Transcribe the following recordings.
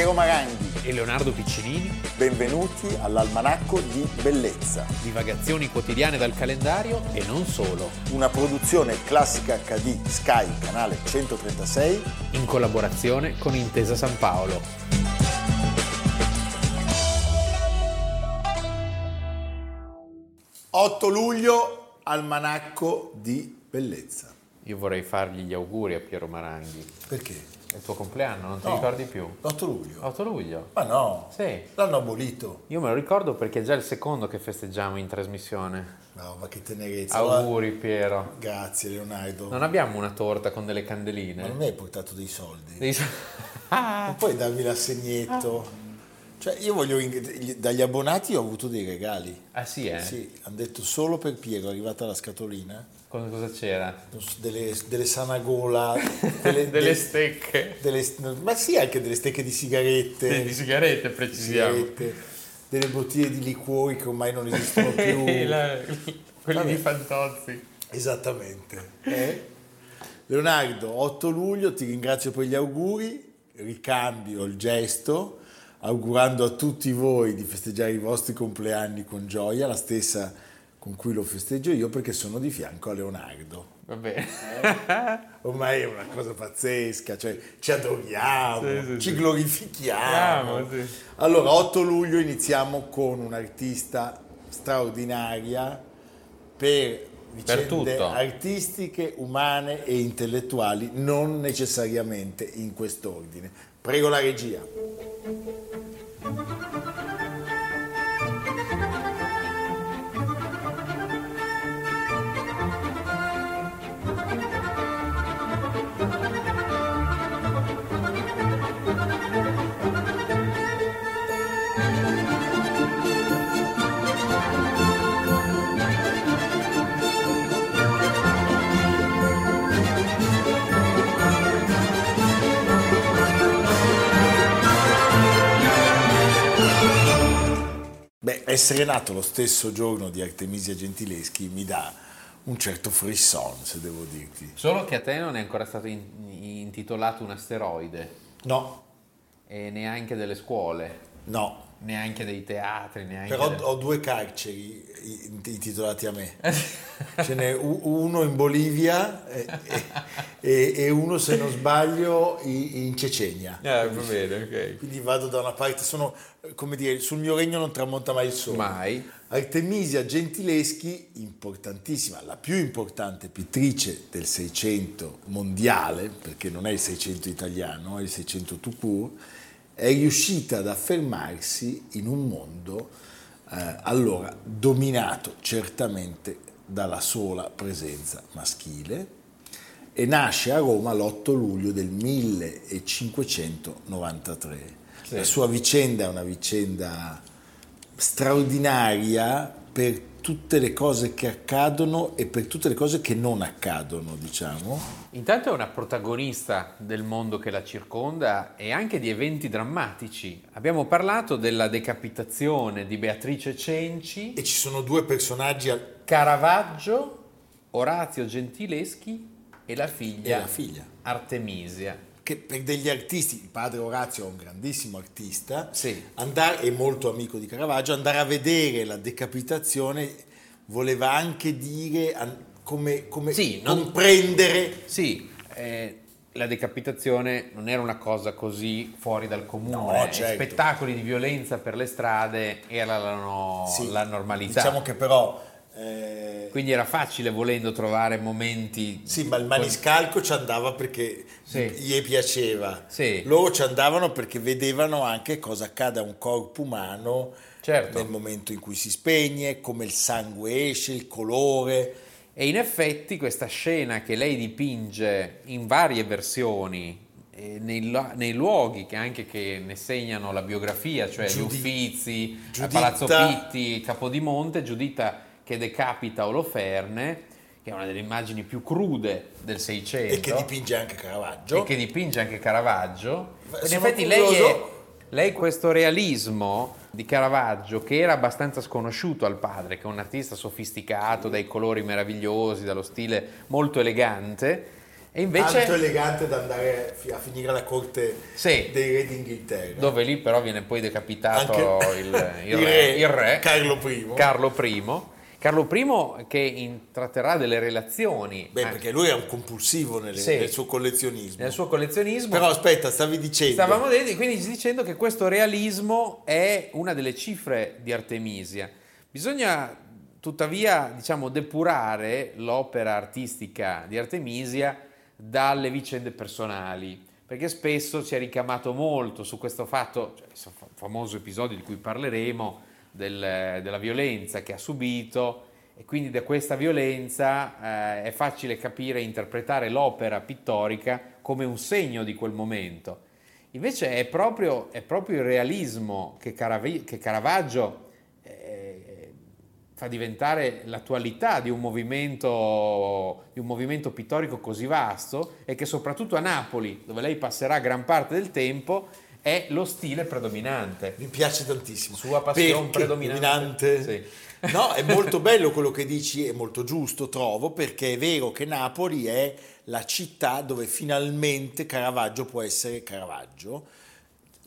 Piero Maranghi e Leonardo Piccinini. Benvenuti all'Almanacco di Bellezza. Divagazioni quotidiane dal calendario e non solo. Una produzione classica HD Sky, canale 136. In collaborazione con Intesa San Paolo. ...8 luglio, Almanacco di Bellezza. Io vorrei fargli gli auguri a Piero Maranghi. Perché? È il tuo compleanno, non ti No. ricordi più? L'8 luglio. 8 luglio. Ma no, Sì. l'hanno abolito. Io me lo ricordo perché è già il secondo che festeggiamo in trasmissione. No, ma che tenerezza. Auguri Piero. Grazie Leonardo. Non abbiamo una torta con delle Ma candeline? non mi hai portato dei soldi? Devi- Non puoi darmi l'assegnetto? Cioè, io voglio... Dagli abbonati ho avuto dei regali. ah sì, eh? Sì, hanno detto solo per Piero, è arrivata la scatolina. Cosa, cosa c'era? Delle, delle sanagola, delle, delle de- stecche. delle- ma sì, anche delle stecche di sigarette. Di sigarette, precisiamo. sigarette, delle bottiglie di liquori che ormai non esistono più. La- quelli Vabbè. di Fantozzi. Esattamente. Eh? Leonardo, 8 luglio, ti ringrazio per gli auguri, ricambio il gesto, augurando a tutti voi di festeggiare i vostri compleanni con gioia, la stessa con cui lo festeggio io perché sono di fianco a Leonardo. Va bene. Ormai è una cosa pazzesca, cioè ci adoriamo, Sì, sì, ci sì. glorifichiamo. Allora, 8 luglio iniziamo con un'artista straordinaria per vicende tutto. artistiche, umane e intellettuali, non necessariamente in quest'ordine. Prego la regia. Essere nato lo stesso giorno di Artemisia Gentileschi mi dà un certo frisson, se devo dirti. Solo che a te non è ancora stato in- intitolato un asteroide. No, e neanche delle scuole, no, neanche dei teatri, neanche Però del- ho due carceri intitolati a me. Ce n'è uno in Bolivia e, e- e uno, se non sbaglio, in Cecenia. Eh, va bene, ok. Quindi vado da una parte, sono, come dire, sul mio regno non tramonta mai il sole. Mai. Artemisia Gentileschi, importantissima, la più importante pittrice del Seicento mondiale, perché non è il Seicento italiano, è il Seicento tout court, è riuscita ad affermarsi in un mondo eh, allora dominato certamente dalla sola presenza maschile e nasce a Roma l'8 luglio del 1593. Sì. La sua vicenda è una vicenda straordinaria per tutte le cose che accadono e per tutte le cose che non accadono, diciamo. Intanto è una protagonista del mondo che la circonda e anche di eventi drammatici. Abbiamo parlato della decapitazione di Beatrice Cenci, E ci sono due personaggi al- Caravaggio, Orazio Gentileschi e la e figlia la figlia. Artemisia. Che per degli artisti, il padre Orazio è un grandissimo artista, Sì. andare, è molto amico di Caravaggio, andare a vedere la decapitazione voleva anche dire come, come Sì, non- comprendere Sì, eh, la decapitazione non era una cosa così fuori dal comune. No, eh, certo. Spettacoli di violenza per le strade erano Sì, la normalità. Diciamo che però... eh, Quindi era facile volendo trovare momenti... Sì, ma il maniscalco ci andava perché Sì. gli piaceva. Sì. Loro ci andavano perché vedevano anche cosa accade a un corpo umano Certo. nel momento in cui si spegne, come il sangue esce, il colore. E in effetti questa scena che lei dipinge in varie versioni, eh, nei, nei luoghi che anche che ne segnano la biografia, cioè Giudi- gli Uffizi, a Giuditta- Palazzo Pitti, Capodimonte, Giuditta che decapita Oloferne, che è una delle immagini più crude del Seicento. E che dipinge anche Caravaggio. e che dipinge anche Caravaggio. In Sono effetti lei, è, lei questo realismo di Caravaggio, che era abbastanza sconosciuto al padre, che è un artista sofisticato, dai colori meravigliosi, dallo stile molto elegante, E invece, Tanto elegante da andare a finire alla corte Sì. dei re d'Inghilterra. dove lì però viene poi decapitato Anche- il, il re, il re, Carlo I. Carlo I. Carlo I che intratterrà delle relazioni Beh, anche perché lui è un compulsivo nelle- Sì. nel suo collezionismo. nel suo collezionismo. Però aspetta, stavi dicendo... Stavamo de- quindi dicendo che questo realismo è una delle cifre di Artemisia. Bisogna tuttavia, diciamo, depurare l'opera artistica di Artemisia dalle vicende personali, perché spesso si è ricamato molto su questo fatto, cioè, questo fa- famoso episodio di cui parleremo, del- della violenza che ha subito e quindi da questa violenza eh, è facile capire e interpretare l'opera pittorica come un segno di quel momento. Invece è proprio, è proprio il realismo che, Caravi- che Caravaggio eh, fa diventare l'attualità di un, movimento, di un movimento pittorico così vasto e che soprattutto a Napoli, dove lei passerà gran parte del tempo, è lo stile predominante. Mi piace tantissimo. Sua passione predominante. Dominante? Sì. No, è molto bello quello che dici, è molto giusto, trovo, perché è vero che Napoli è la città dove finalmente Caravaggio può essere Caravaggio.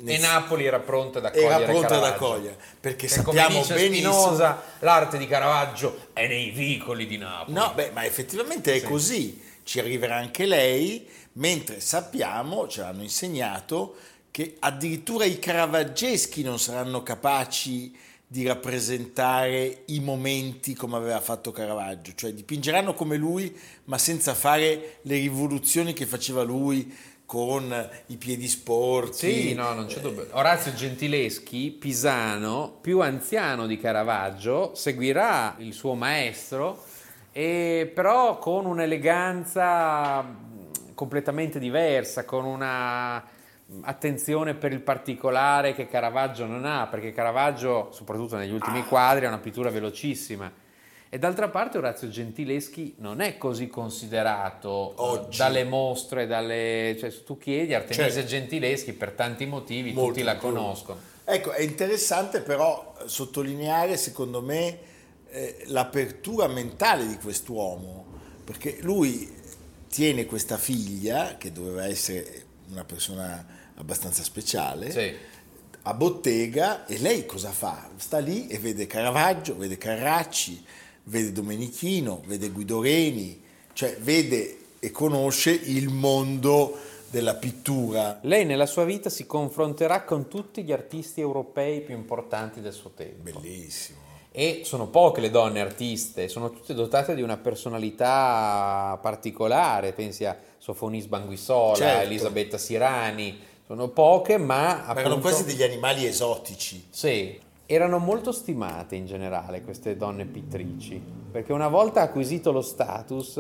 E Napoli era pronta ad accogliere era pronta ad Caravaggio. accogliere, perché E sappiamo come benissimo... Spinoza, l'arte di Caravaggio è nei vicoli di Napoli. No, beh, ma effettivamente è Sì. così, ci arriverà anche lei, mentre sappiamo, ce l'hanno insegnato, che addirittura i caravaggeschi non saranno capaci di rappresentare i momenti come aveva fatto Caravaggio, cioè dipingeranno come lui, ma senza fare le rivoluzioni che faceva lui con i piedi sporchi. Sì, no, non c'è dubbio. Orazio Gentileschi, pisano, più anziano di Caravaggio, seguirà il suo maestro, però con un'eleganza mh, completamente diversa, con una attenzione per il particolare che Caravaggio non ha, perché Caravaggio, soprattutto negli ultimi quadri, ha una pittura velocissima. E d'altra parte Orazio Gentileschi non è così considerato eh, Oggi. dalle mostre, dalle, cioè, tu chiedi Artemisia Certo. Gentileschi per tanti motivi, tutti la conoscono. Ecco, è interessante però sottolineare, secondo me, eh, l'apertura mentale di quest'uomo, perché lui tiene questa figlia, che doveva essere una persona abbastanza speciale, Sì. a bottega e lei cosa fa? Sta lì e vede Caravaggio, vede Carracci, vede Domenichino, vede Guido Reni, cioè vede e conosce il mondo della pittura. Lei nella sua vita si confronterà con tutti gli artisti europei più importanti del suo tempo. Bellissimo. E sono poche le donne artiste, sono tutte dotate di una personalità particolare, pensi a Sofonis Banguissola, Certo. Elisabetta Sirani, sono poche ma Ma erano appunto... quasi degli animali esotici. Sì, erano molto stimate in generale queste donne pittrici, perché una volta acquisito lo status,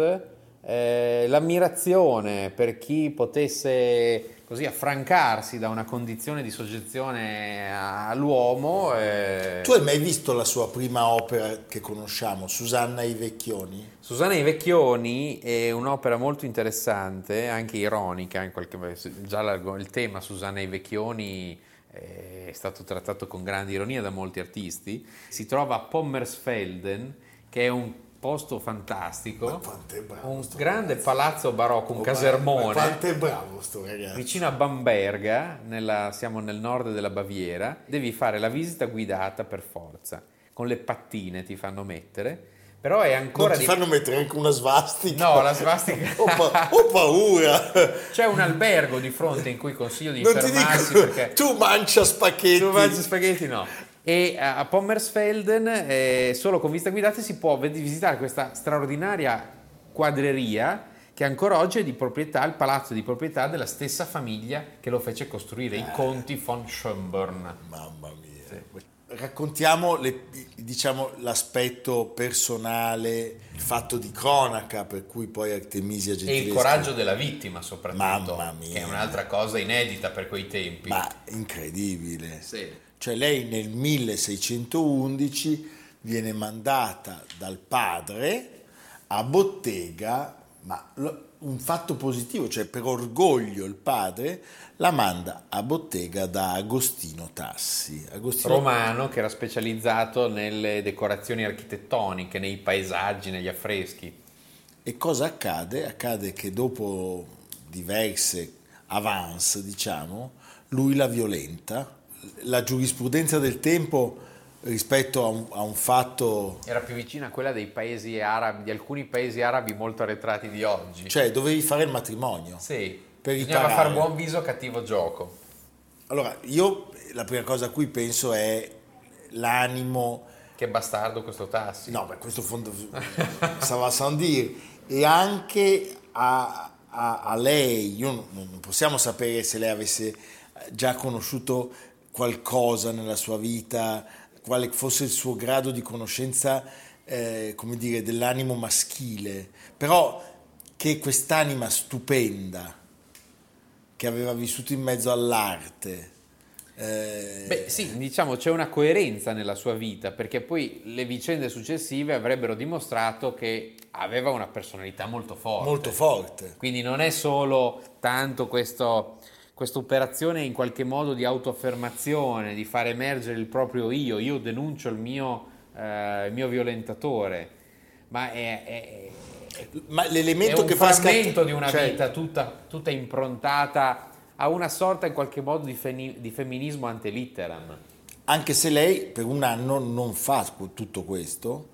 eh, l'ammirazione per chi potesse così affrancarsi da una condizione di soggezione all'uomo. eh, Tu hai mai visto la sua prima opera che conosciamo, Susanna i Vecchioni? Susanna i Vecchioni è un'opera molto interessante, anche ironica, in qualche già l'argo- il tema Susanna i Vecchioni eh, è stato trattato con grande ironia da molti artisti. Si trova a Pommersfelden, che è un posto fantastico, bravo un grande ragazzo. palazzo barocco, un Oh, casermone. Quanto è bravo sto ragazzo. Vicino a Bamberga, nella- siamo nel nord della Baviera, devi fare la visita guidata per forza, con le pattine ti fanno mettere, però è ancora Non ti di- fanno mettere anche una svastica? No, la svastica- ho, pa- ho paura. C'è un albergo di fronte in cui consiglio di Non ti fermarsi dico, perché tu mangia spaghetti. tu mangi spaghetti no. E a Pommersfelden, eh, solo con visita guidata, si può visitare questa straordinaria quadreria che ancora oggi è di proprietà, il palazzo di proprietà della stessa famiglia che lo fece costruire, i conti von Schönborn. Mamma mia. Raccontiamo le- diciamo, l'aspetto personale, il fatto di cronaca per cui poi Artemisia E Gentileschi... il coraggio della vittima soprattutto, Mamma mia. che è un'altra cosa inedita per quei tempi. Ma incredibile. Sì. Cioè lei nel 1611 viene mandata dal padre a bottega, ma un fatto positivo, cioè per orgoglio il padre la manda a bottega da Agostino Tassi. Agostino romano che era specializzato nelle decorazioni architettoniche, nei paesaggi, negli affreschi. E cosa accade? Accade che dopo diverse avance, diciamo, lui la violenta. La giurisprudenza del tempo rispetto a un, a un, fatto... Era più vicina a quella dei paesi arabi, di alcuni paesi arabi molto arretrati di oggi. Cioè, dovevi fare il matrimonio. Sì, per bisognava fare buon viso, cattivo gioco. Allora, io la prima cosa a cui penso è l'animo... Che bastardo questo Tassi. No, beh, questo fondo... stava a dire. E anche a, a, a lei, io non, non possiamo sapere se lei avesse già conosciuto qualcosa nella sua vita, quale fosse il suo grado di conoscenza, eh, come dire, dell'animo maschile, però che quest'anima stupenda, che aveva vissuto in mezzo all'arte, eh... Beh, sì, diciamo c'è una coerenza nella sua vita, perché poi le vicende successive avrebbero dimostrato che aveva una personalità molto forte. Molto forte. Quindi non è solo tanto questo questa operazione in qualche modo di autoaffermazione, di far emergere il proprio io, io denuncio il mio, eh, il mio violentatore, ma è, è, ma l'elemento è un che frammento fa di una cioè... vita tutta, tutta, improntata a una sorta in qualche modo di, feni, di femminismo ante litteram. Anche se lei per un anno non fa tutto questo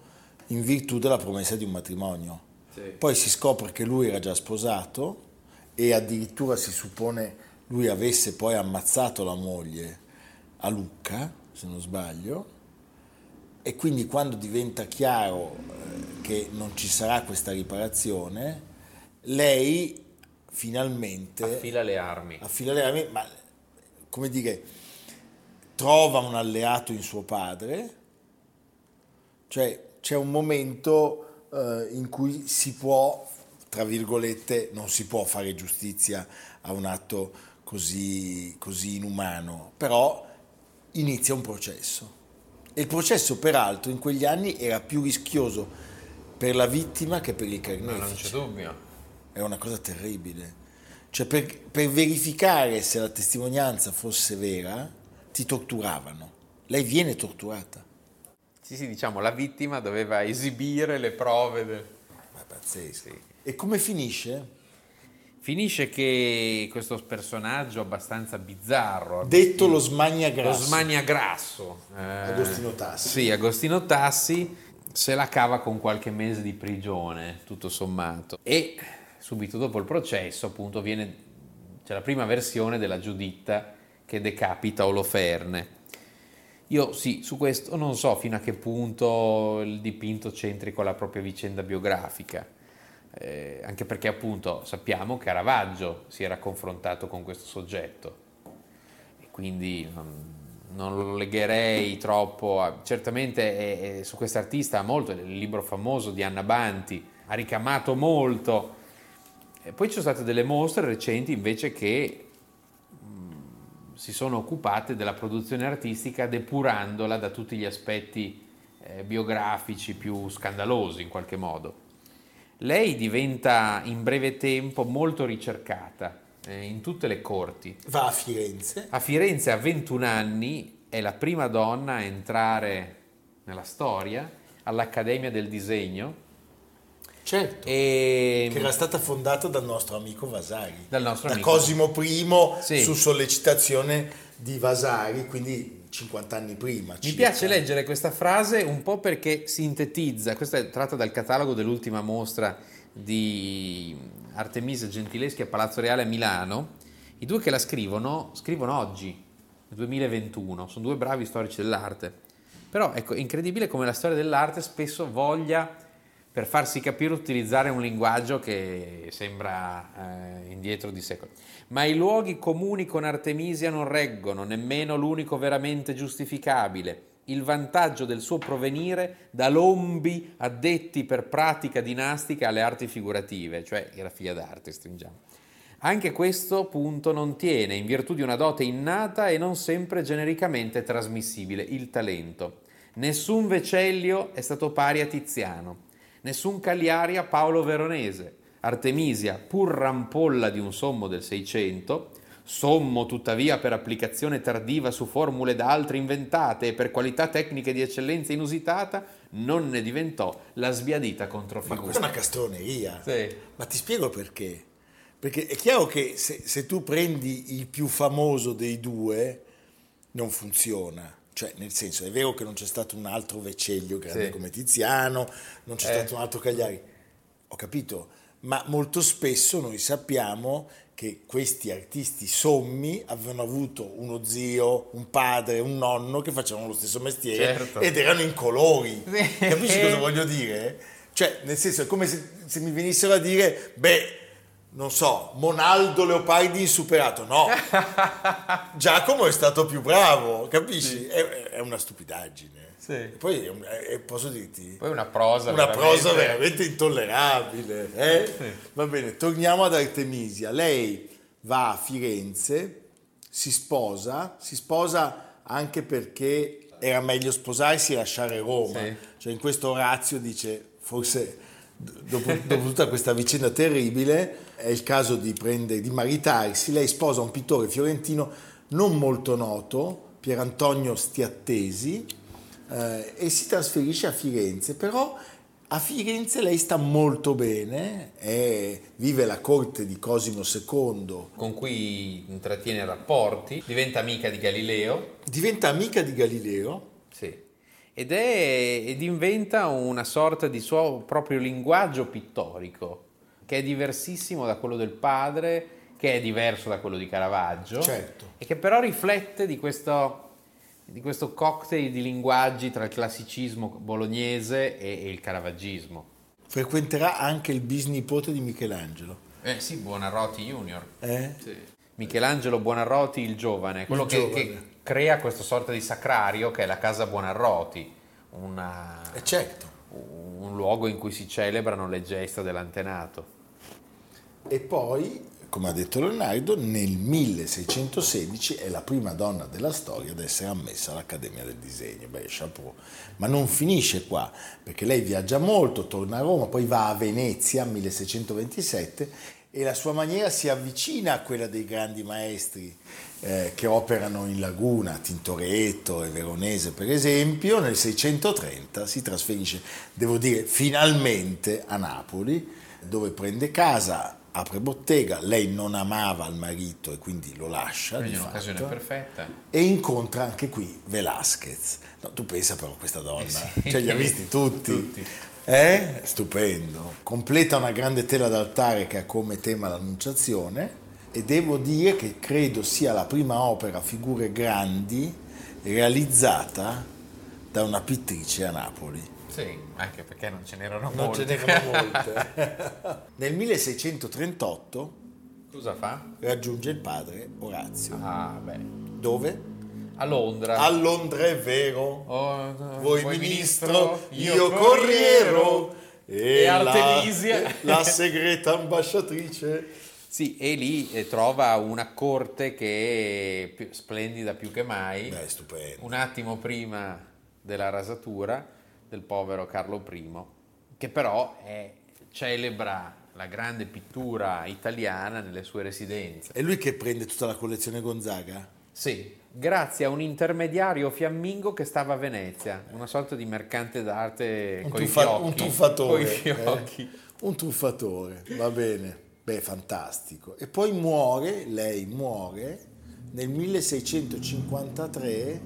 in virtù della promessa di un matrimonio. Sì. Poi si scopre che lui era già sposato e addirittura si suppone lui avesse poi ammazzato la moglie a Lucca, se non sbaglio, e quindi quando diventa chiaro eh, che non ci sarà questa riparazione, lei finalmente affila le armi. Affila le armi, ma come dire, trova un alleato in suo padre, cioè c'è un momento eh, in cui si può, tra virgolette, non si può fare giustizia a un atto così, così inumano, però inizia un processo. E il processo, peraltro, in quegli anni era più rischioso per la vittima che per il carnefice. Ma non c'è dubbio. È una cosa terribile. Cioè, per, per verificare se la testimonianza fosse vera, ti torturavano. Lei viene torturata. Sì, sì, diciamo, la vittima doveva esibire le prove. Del... Ma pazzesco. Sì. E come finisce? Finisce che questo personaggio abbastanza bizzarro, detto lo smania grasso, lo smania grasso eh, Agostino Tassi. Sì, Agostino Tassi se la cava con qualche mese di prigione, tutto sommato. E subito dopo il processo, appunto, viene c'è la prima versione della Giuditta che decapita Oloferne. Io sì, su questo non so fino a che punto il dipinto c'entri con la propria vicenda biografica eh, anche perché appunto sappiamo che Caravaggio si era confrontato con questo soggetto e quindi non, non lo legherei troppo, a, certamente è, è, su quest'artista molto, il libro famoso di Anna Banti ha ricamato molto, e poi ci sono state delle mostre recenti invece che mh, si sono occupate della produzione artistica depurandola da tutti gli aspetti eh, biografici più scandalosi in qualche modo. Lei diventa in breve tempo molto ricercata eh, in tutte le corti. Va a Firenze. A Firenze a 21 anni è la prima donna a entrare nella storia all'Accademia del Disegno. Certo, e... che era stata fondata dal nostro amico Vasari, dal nostro da amico. Cosimo I sì. su sollecitazione di Vasari, quindi 50 anni prima. Mi piace leggere questa frase un po' perché sintetizza, questa è tratta dal catalogo dell'ultima mostra di Artemisia Gentileschi a Palazzo Reale a Milano. I due che la scrivono, scrivono oggi, nel 2021, sono due bravi storici dell'arte. Però ecco, è incredibile come la storia dell'arte spesso voglia, per farsi capire, utilizzare un linguaggio che sembra eh, indietro di secoli ma i luoghi comuni con Artemisia non reggono, nemmeno l'unico veramente giustificabile, il vantaggio del suo provenire da lombi addetti per pratica dinastica alle arti figurative, cioè era figlia d'arte, stringiamo. Anche questo punto non tiene, in virtù di una dote innata e non sempre genericamente trasmissibile, il talento. Nessun Vecellio è stato pari a Tiziano, nessun Cagliari a Paolo Veronese, Artemisia, pur rampolla di un sommo del 600, Sommo tuttavia per applicazione tardiva su formule da altri inventate e per qualità tecniche di eccellenza inusitata, non ne diventò la sbiadita controfigura. Ma questa è una castroneria. Sì. Ma ti spiego perché. Perché è chiaro che se, se tu prendi il più famoso dei due, non funziona. Cioè, nel senso, è vero che non c'è stato un altro Vecellio grande Sì. come Tiziano, non c'è Eh. stato un altro Cagliari. Ho capito, ma molto spesso noi sappiamo che questi artisti sommi avevano avuto uno zio, un padre, un nonno che facevano lo stesso mestiere Certo. ed erano incolori. Sì. Capisci cosa voglio dire? Cioè, nel senso, è come se, se mi venissero a dire, beh, non so, Monaldo Leopardi insuperato. No, Giacomo è stato più bravo, capisci? È, è una stupidaggine. Sì. E poi è posso dirti, Poi una prosa una veramente- prosa veramente intollerabile. eh? Va bene, torniamo ad Artemisia. Lei va a Firenze, si sposa, si sposa anche perché era meglio sposarsi e lasciare Roma. Sì. Cioè in questo Orazio dice, forse dopo, dopo tutta questa vicenda terribile, è il caso di, prendere, di maritarsi. Lei sposa un pittore fiorentino non molto noto, Pierantonio Stiattesi, eh, e si trasferisce a Firenze, però a Firenze lei sta molto bene, è- vive la corte di Cosimo II, con cui intrattiene rapporti, diventa amica di Galileo, diventa amica di Galileo, sì, ed, è, ed inventa una sorta di suo proprio linguaggio pittorico, che è diversissimo da quello del padre, che è diverso da quello di Caravaggio, Certo. e che però riflette di questo, di questo cocktail di linguaggi tra il classicismo bolognese e, e il caravaggismo. frequenterà anche il bisnipote di Michelangelo. Eh sì, Buonarroti Junior. eh? Michelangelo Buonarroti il giovane, quello Il che, giovane. che crea questa sorta di sacrario che è la casa Buonarroti, una- Eh, certo. un luogo in cui si celebrano le gesta dell'antenato. E poi, come ha detto Leonardo, nel 1616 è la prima donna della storia ad essere ammessa all'Accademia del Disegno. Beh, chapeau. Ma non finisce qua, perché lei viaggia molto, torna a Roma, poi va a Venezia 1627 e la sua maniera si avvicina a quella dei grandi maestri eh, che operano in laguna, Tintoretto e Veronese per esempio. Nel 630 si trasferisce, devo dire, finalmente a Napoli, dove prende casa, apre bottega, lei non amava il marito e quindi lo lascia. Quindi di un'occasione fatto, perfetta. E incontra anche qui Velázquez. No, tu pensa però a questa donna, sì. cioè li ha visti tutti. Tutti. Eh? Stupendo. Completa una grande tela d'altare che ha come tema l'Annunciazione e devo dire che credo sia la prima opera a figure grandi realizzata da una pittrice a Napoli. Sì, anche perché non ce n'erano Non molte. ce n'erano molte. Nel 1638 Cosa fa? raggiunge il padre Orazio. Ah, beh. Dove? A Londra. A Londra è vero. Oh, Voi ministro, io corriero e la- Artemisia. la segreta ambasciatrice. Sì, e lì eh, trova una corte che è più- splendida più che mai. Beh, stupendo. un attimo prima della rasatura del povero Carlo I, che però è- celebra la grande pittura italiana nelle sue residenze. È lui che prende tutta la collezione Gonzaga? Sì, grazie a un intermediario fiammingo che stava a Venezia, una sorta di mercante d'arte Un, con i truffa- fiocchi. un truffatore. eh? Un truffatore, va bene. Beh, fantastico. E poi muore, lei muore nel 1653,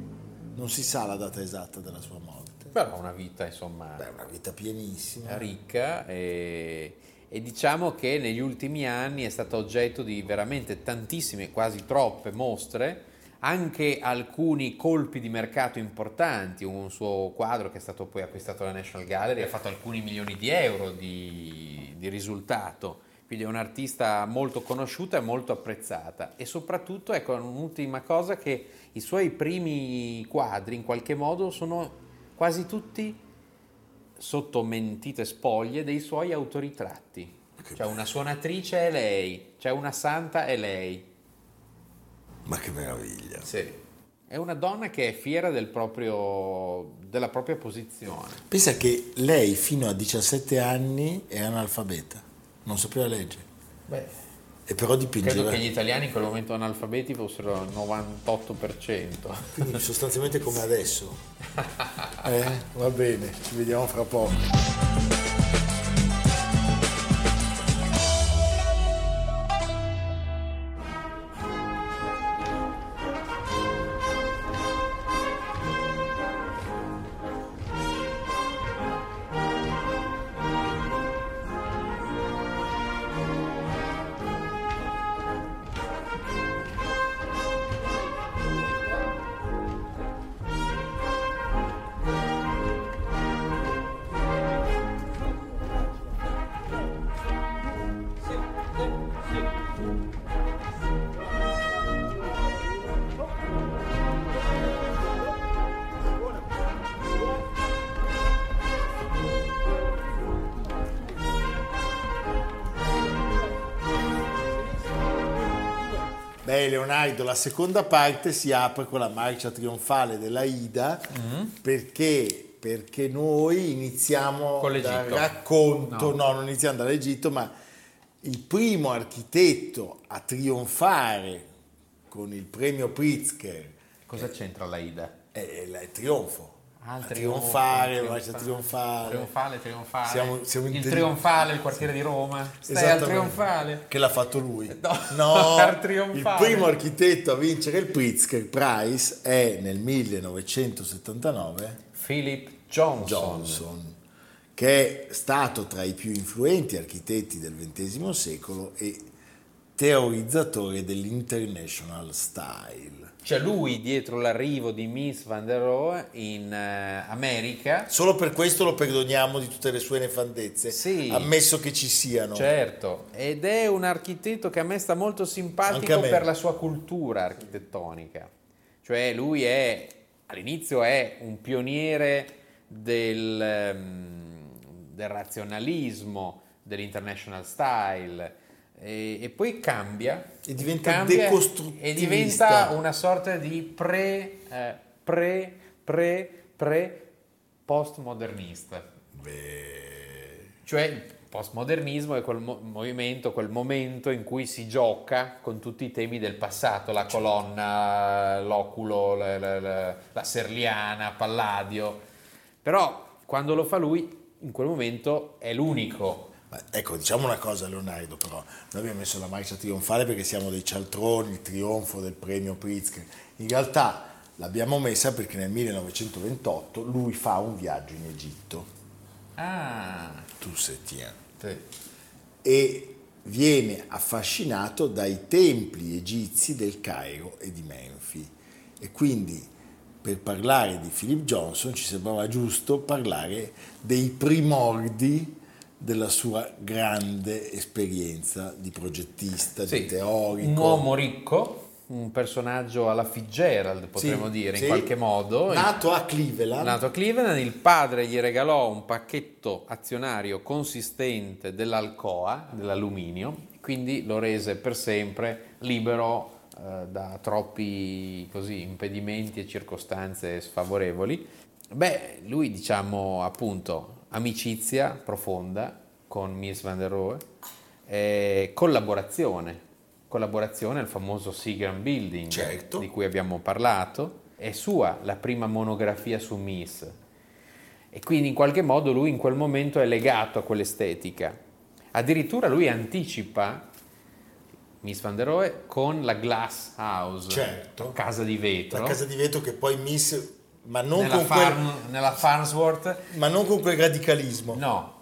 non si sa la data esatta della sua morte. Però una vita, insomma, Beh, una vita pienissima. ricca e, e diciamo che negli ultimi anni è stata oggetto di veramente tantissime, quasi troppe mostre, anche alcuni colpi di mercato importanti, un suo quadro che è stato poi acquistato dalla National Gallery ha fatto alcuni milioni di euro di, di risultato, quindi è un'artista molto conosciuta e molto apprezzata. E soprattutto ecco un'ultima cosa che i suoi primi quadri in qualche modo sono quasi tutti sotto mentite spoglie dei suoi autoritratti. C'è una suonatrice è lei, c'è una santa è lei. Ma che meraviglia. Sì. È una donna che è fiera del proprio, della propria posizione. Pensa che lei fino a 17 anni era analfabeta, non sapeva leggere. Beh, E però dipingeva... Credo che gli italiani in quel momento analfabeti fossero il 98%. Quindi sostanzialmente come adesso. eh, va bene, ci vediamo fra poco. Beh, Leonardo, la seconda parte si apre con la marcia trionfale della Ida mm-hmm. perché, perché, noi iniziamo dal racconto, no. no, non iniziamo dall'Egitto, ma il primo architetto a trionfare con il premio Pritzker. Cosa c'entra l'Aida? È, il trionfo. Ah, il trionfare, marcia trionfale. Trionfale, trionfale. Siamo, siamo il trionfale, il quartiere di Roma. Stai al trionfale. Che l'ha fatto lui. No, no il primo architetto a vincere il Pritzker Prize è nel 1979 Philip Johnson. Johnson che è stato tra i più influenti architetti del XX secolo e teorizzatore dell'International Style. C'è lui dietro l'arrivo di Miss Van der Rohe in uh, America. Solo per questo lo perdoniamo di tutte le sue nefandezze, sì, ammesso che ci siano. Certo, ed è un architetto che a me sta molto simpatico per la sua cultura architettonica. Cioè lui è, all'inizio è un pioniere del, um, del razionalismo, dell'international style, e, e poi cambia e diventa cambia, e diventa una sorta di pre, eh, pre, pre, pre postmodernista. Beh. Cioè il postmodernismo è quel mo- movimento, quel momento in cui si gioca con tutti i temi del passato, la colonna, l'oculo, la, la, la, la serliana, Palladio. Però quando lo fa lui, in quel momento è l'unico Ecco, diciamo una cosa Leonardo però, noi abbiamo messo la marcia trionfale perché siamo dei cialtroni, il trionfo del premio Pritzker. In realtà l'abbiamo messa perché nel 1928 lui fa un viaggio in Egitto. Ah. Tu sei Tien. Sì. E viene affascinato dai templi egizi del Cairo e di Menfi. E quindi per parlare di Philip Johnson ci sembrava giusto parlare dei primordi della sua grande esperienza di progettista, sì, di teorico. Un uomo ricco, un personaggio alla Fitzgerald, potremmo sì, dire, sì. in qualche modo. Nato a Cleveland. Nato a Cleveland, il padre gli regalò un pacchetto azionario consistente dell'Alcoa, dell'alluminio, quindi lo rese per sempre libero eh, da troppi così, impedimenti e circostanze sfavorevoli. Beh, lui diciamo appunto amicizia profonda con Miss Van der Rohe, eh, collaborazione, collaborazione al famoso Seagram Building certo. di cui abbiamo parlato, è sua la prima monografia su Miss e quindi in qualche modo lui in quel momento è legato a quell'estetica. Addirittura lui anticipa Miss Van der Rohe con la Glass House, certo. casa di vetro. La casa di vetro che poi Miss ma non nella, con farm, quel, nella Farnsworth. Ma non con quel radicalismo. No,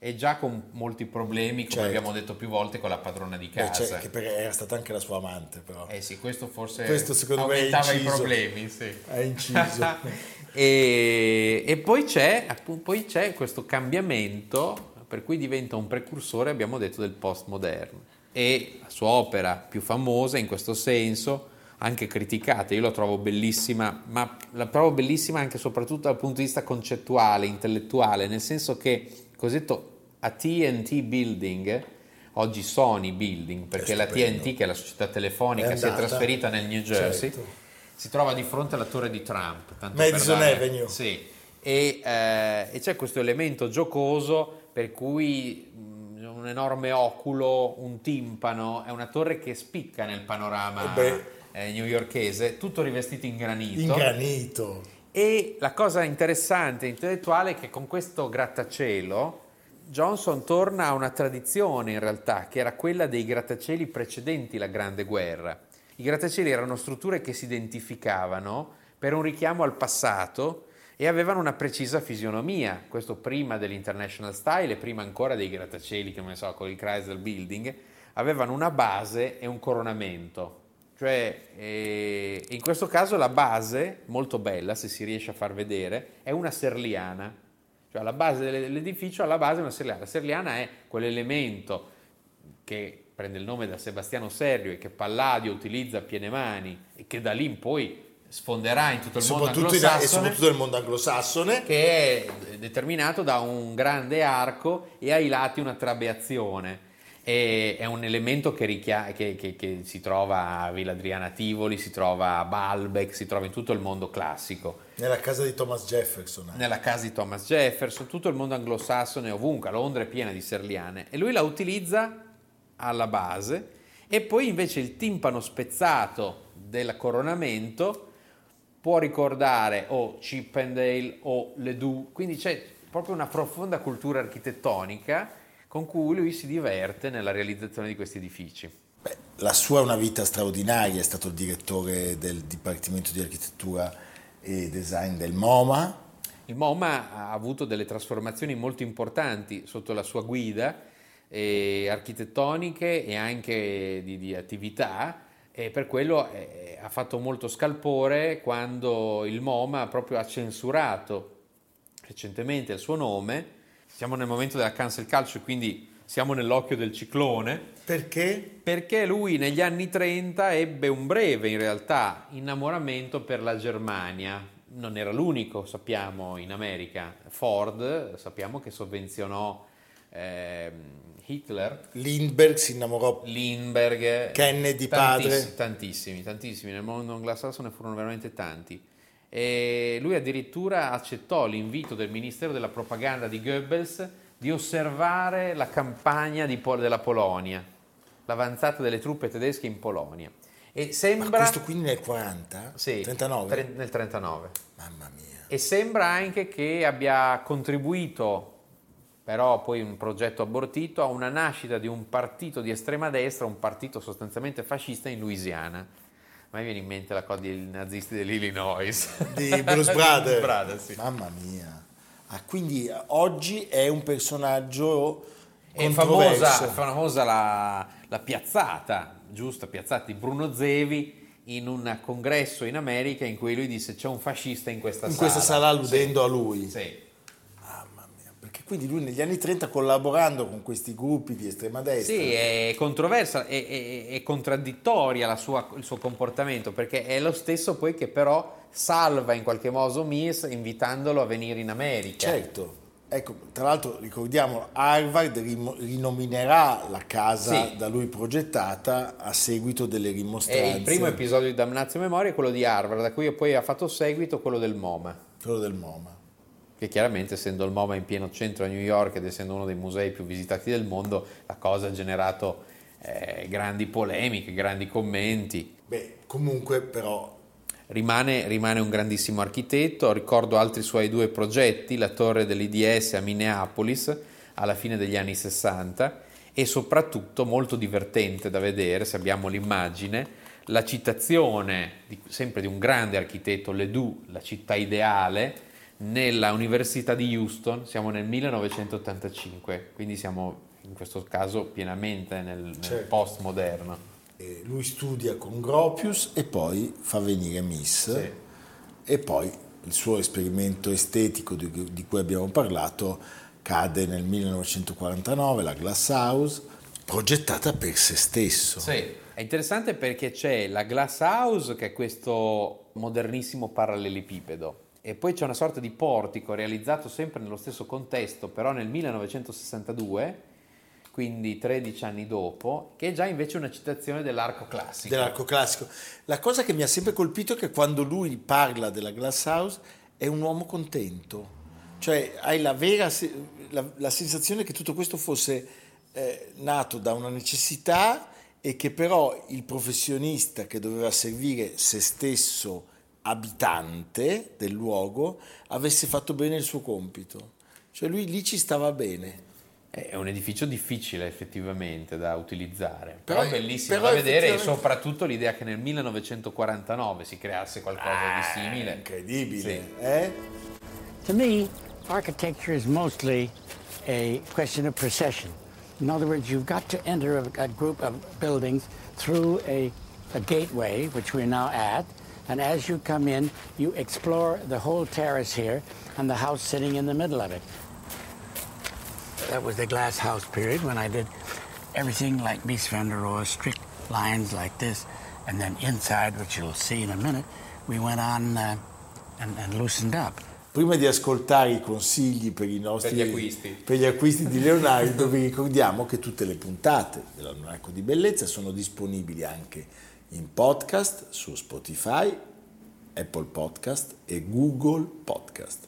e già con molti problemi, come certo. abbiamo detto più volte, con la padrona di casa. Beh, che perché era stata anche la sua amante, però. Eh sì, questo forse questo secondo aumentava me i problemi. Sì. È inciso. e, e poi, c'è, appunto, poi c'è questo cambiamento per cui diventa un precursore, abbiamo detto, del postmoderno. E la sua opera più famosa in questo senso anche criticata, io la trovo bellissima, ma la trovo bellissima anche e soprattutto dal punto di vista concettuale, intellettuale, nel senso che il cosiddetto AT&T Building, oggi Sony Building, perché la TNT, che è la società telefonica, è si è trasferita nel New Jersey, certo. si trova di fronte alla torre di Trump. Madison Avenue. Sì, e, eh, e c'è questo elemento giocoso per cui un enorme oculo, un timpano, è una torre che spicca nel panorama Eh eh, newyorkese, tutto rivestito in granito. In granito. E la cosa interessante e intellettuale è che con questo grattacielo Johnson torna a una tradizione in realtà, che era quella dei grattacieli precedenti la Grande Guerra. I grattacieli erano strutture che si identificavano per un richiamo al passato e avevano una precisa fisionomia, questo prima dell'International Style e prima ancora dei grattacieli, che non ne so, con il Chrysler Building, avevano una base e un coronamento. Cioè, eh, in questo caso la base, molto bella se si riesce a far vedere, è una serliana. Cioè alla base dell'edificio, alla base è una serliana. La serliana è quell'elemento che prende il nome da Sebastiano Serrio e che Palladio utilizza a piene mani e che da lì in poi sfonderà in tutto il mondo anglosassone, e soprattutto nel mondo anglosassone che è determinato da un grande arco e ai lati una trabeazione e è un elemento che, richia- che, che, che, si trova a Villa Adriana Tivoli, si trova a Balbec, si trova in tutto il mondo classico. Nella casa di Thomas Jefferson. Anche. Nella casa di Thomas Jefferson, tutto il mondo anglosassone ovunque, Londra è piena di serliane e lui la utilizza alla base e poi invece il timpano spezzato del coronamento può ricordare o Chippendale o Ledoux, quindi c'è proprio una profonda cultura architettonica con cui lui si diverte nella realizzazione di questi edifici. Beh, la sua è una vita straordinaria, è stato il direttore del Dipartimento di Architettura e Design del MoMA. Il MoMA ha avuto delle trasformazioni molto importanti sotto la sua guida, eh, architettoniche e anche di, di attività, e per quello eh, ha fatto molto scalpore quando il MoMA proprio ha censurato recentemente il suo nome. Siamo nel momento della cancel culture, quindi siamo nell'occhio del ciclone. Perché? Perché lui negli anni 30 ebbe un breve, in realtà, innamoramento per la Germania. Non era l'unico, sappiamo, in America. Ford, sappiamo che sovvenzionò eh, Hitler. Lindbergh si innamorò. Lindbergh. Kennedy tantissimi, padre. Tantissimi, tantissimi. Nel mondo anglosassone furono veramente tanti. E lui addirittura accettò l'invito del Ministero della Propaganda di Goebbels di osservare la campagna Pol- della Polonia, l'avanzata delle truppe tedesche in Polonia. E sembra... Ma questo quindi nel 40? Sì, 39? tre- nel 39. Mamma mia. E sembra anche che abbia contribuito, però poi un progetto abortito, a una nascita di un partito di estrema destra, un partito sostanzialmente fascista in Louisiana. Me viene in mente la cosa dei nazisti dell'Illinois. Di Bruce Brother. Brother, sì. Mamma mia. Ah, quindi oggi è un personaggio È famosa, famosa la, la piazzata, giusta, piazzata di Bruno Zevi in un congresso in America in cui lui disse c'è un fascista in questa in sala. questa sala alludendo a lui. Sì. Quindi lui negli anni 30 collaborando con questi gruppi di estrema destra. Sì, è controversa, è, è- è contraddittoria la sua- il suo comportamento, perché è lo stesso poi che però salva in qualche modo Mills invitandolo a venire in America. Certo. Ecco, tra l'altro ricordiamo, Harvard rinominerà la casa Sì. da lui progettata a seguito delle E rimostranze. il primo episodio di Damnazio Memoria è quello di Harvard, da cui poi ha fatto seguito quello del MoMA, Quello del MoMA. Che chiaramente essendo il MoMA in pieno centro a New York ed essendo uno dei musei più visitati del mondo, la cosa ha generato eh, grandi polemiche, grandi commenti. Beh, comunque però Rimane, rimane un grandissimo architetto, ricordo altri suoi due progetti, la torre dell'IDS a Minneapolis alla fine degli anni 60 e soprattutto molto divertente da vedere, se abbiamo l'immagine, la citazione di- sempre di un grande architetto, Ledoux, la città ideale, nella Università di Houston, siamo nel 1985, quindi siamo in questo caso pienamente nel, nel Certo. postmoderno. lui studia con Gropius e poi fa venire Miss Sì. e poi il suo esperimento estetico di, di cui abbiamo parlato cade nel 1949, la Glass House, progettata per se stesso. Sì, è interessante perché c'è la Glass House che è questo modernissimo parallelepipedo e poi c'è una sorta di portico realizzato sempre nello stesso contesto, però nel 1962, quindi 13 anni dopo, che è già invece una citazione dell'arco classico. dell'arco classico. La cosa che mi ha sempre colpito è che quando lui parla della Glass House è un uomo contento, cioè hai la vera la, la sensazione che tutto questo fosse eh, nato da una necessità e che però il professionista che doveva servire se stesso abitante del luogo avesse fatto bene il suo compito. Cioè lui lì ci stava bene. È un edificio difficile effettivamente da utilizzare, però, però è bellissimo però da vedere e soprattutto l'idea che nel 1949 si creasse qualcosa ah, di simile. Incredibile, sì. eh? To me, architecture is mostly a question of procession. In other words, you've got to enter a, a group of buildings through a, a gateway, which we're now at, and as you come in, you explore the whole terrace here and the house sitting in the middle of it. That was the glass house period when I did everything like Mies van der Rohe, strict lines like this. And then inside, which you'll see in a minute, we went on uh, and, and loosened up. Prima di ascoltare i consigli per, i nostri, per, gli, acquisti. per gli acquisti di Leonardo, vi ricordiamo che tutte le puntate dell'Almanacco di Bellezza sono disponibili anche in podcast su Spotify, Apple Podcast e Google Podcast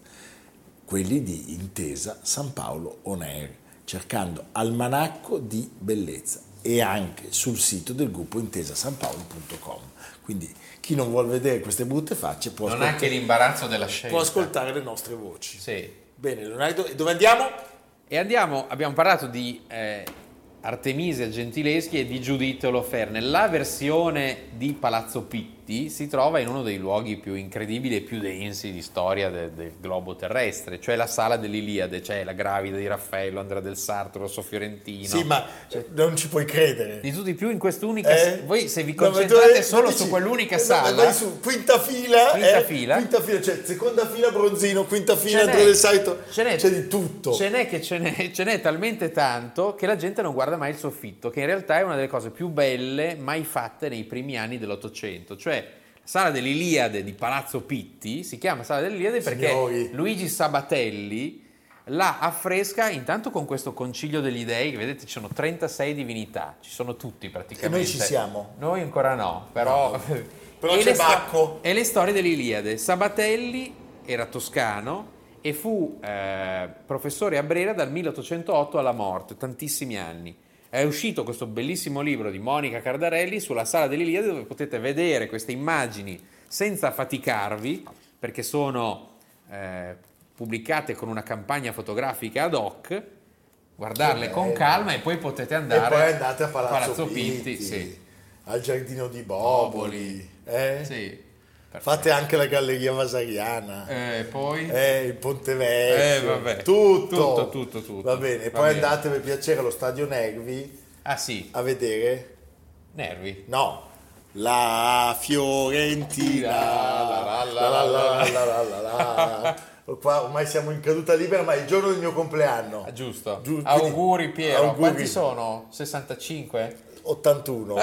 quelli di Intesa San Paolo On Air, cercando Almanacco di Bellezza e anche sul sito del gruppo intesasanpaolo.com. Quindi chi non vuole vedere queste brutte facce può, non anche l'imbarazzo della scelta. può ascoltare le nostre voci. Sì. Bene, Leonardo, e dove andiamo? E andiamo, abbiamo parlato di eh, Artemisia Gentileschi e di Giuditto Loferne. La versione di Palazzo Pitti si trova in uno dei luoghi più incredibili e più densi di storia de- del globo terrestre, cioè la sala dell'Iliade, cioè la gravida di Raffaello, Andrea del Sarto, Rosso Fiorentino. Sì, ma cioè, non ci puoi credere. Di tutti più in quest'unica eh? Voi se vi concentrate no, solo dici, su quell'unica no, sala... Vai su, quinta fila, quinta, eh, fila. quinta fila, cioè seconda fila Bronzino, quinta fila Andrea del Sarto, c'è di tutto. Ce n'è che ce n'è, ce n'è talmente tanto che la gente non guarda mai il soffitto che in realtà è una delle cose più belle mai fatte nei primi anni dell'Ottocento, cioè sala dell'Iliade di Palazzo Pitti si chiama sala dell'Iliade perché Signori. Luigi Sabatelli la affresca intanto con questo concilio degli dei, che vedete ci sono 36 divinità, ci sono tutti praticamente. E noi ci siamo. Noi ancora no, però... No. Però c'è Bacco. e le storie dell'Iliade. Sabatelli era toscano e fu eh, professore a Brera dal 1808 alla morte, tantissimi anni è uscito questo bellissimo libro di Monica Cardarelli sulla sala dell'Iliade dove potete vedere queste immagini senza faticarvi perché sono eh, pubblicate con una campagna fotografica ad hoc guardarle con calma e poi potete andare poi a Palazzo, Palazzo Pitti, Pitti sì. al Giardino di Boboli, eh? sì. Perfetto. Fate anche la Galleria Vasariana. Eh, poi? Eh, il Ponte Vecchio. Eh, tutto. Tutto, tutto, tutto. Va bene. E poi bene. andate per piacere allo Stadio Nervi. Ah sì. A vedere. Nervi? No. La Fiorentina. La la la Qua ormai siamo in caduta libera, ma è il giorno del mio compleanno. Ah, giusto. Giu- auguri Piero. Auguri. Quanti sono? 65? 81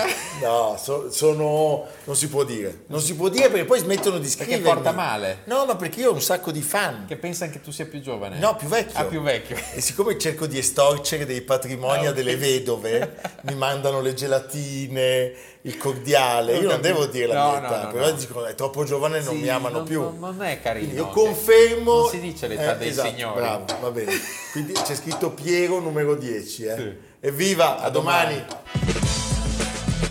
no so, sono non si può dire. Non si può dire perché poi smettono di scrivere perché porta male. No ma perché io ho un sacco di fan. Che pensano che tu sia più giovane. No più vecchio. Ah più vecchio. E siccome cerco di estorcere dei patrimoni a ah, okay. delle vedove mi mandano le gelatine il cordiale. Io non devo dire la no, mia età no, però dicono è troppo giovane non sì, mi amano non, più. non è carino io confermo non si dice l'età eh, dei esatto, signori. bravo va bene. Quindi c'è scritto Piero numero 10 eh. sì. evviva a, a domani. domani.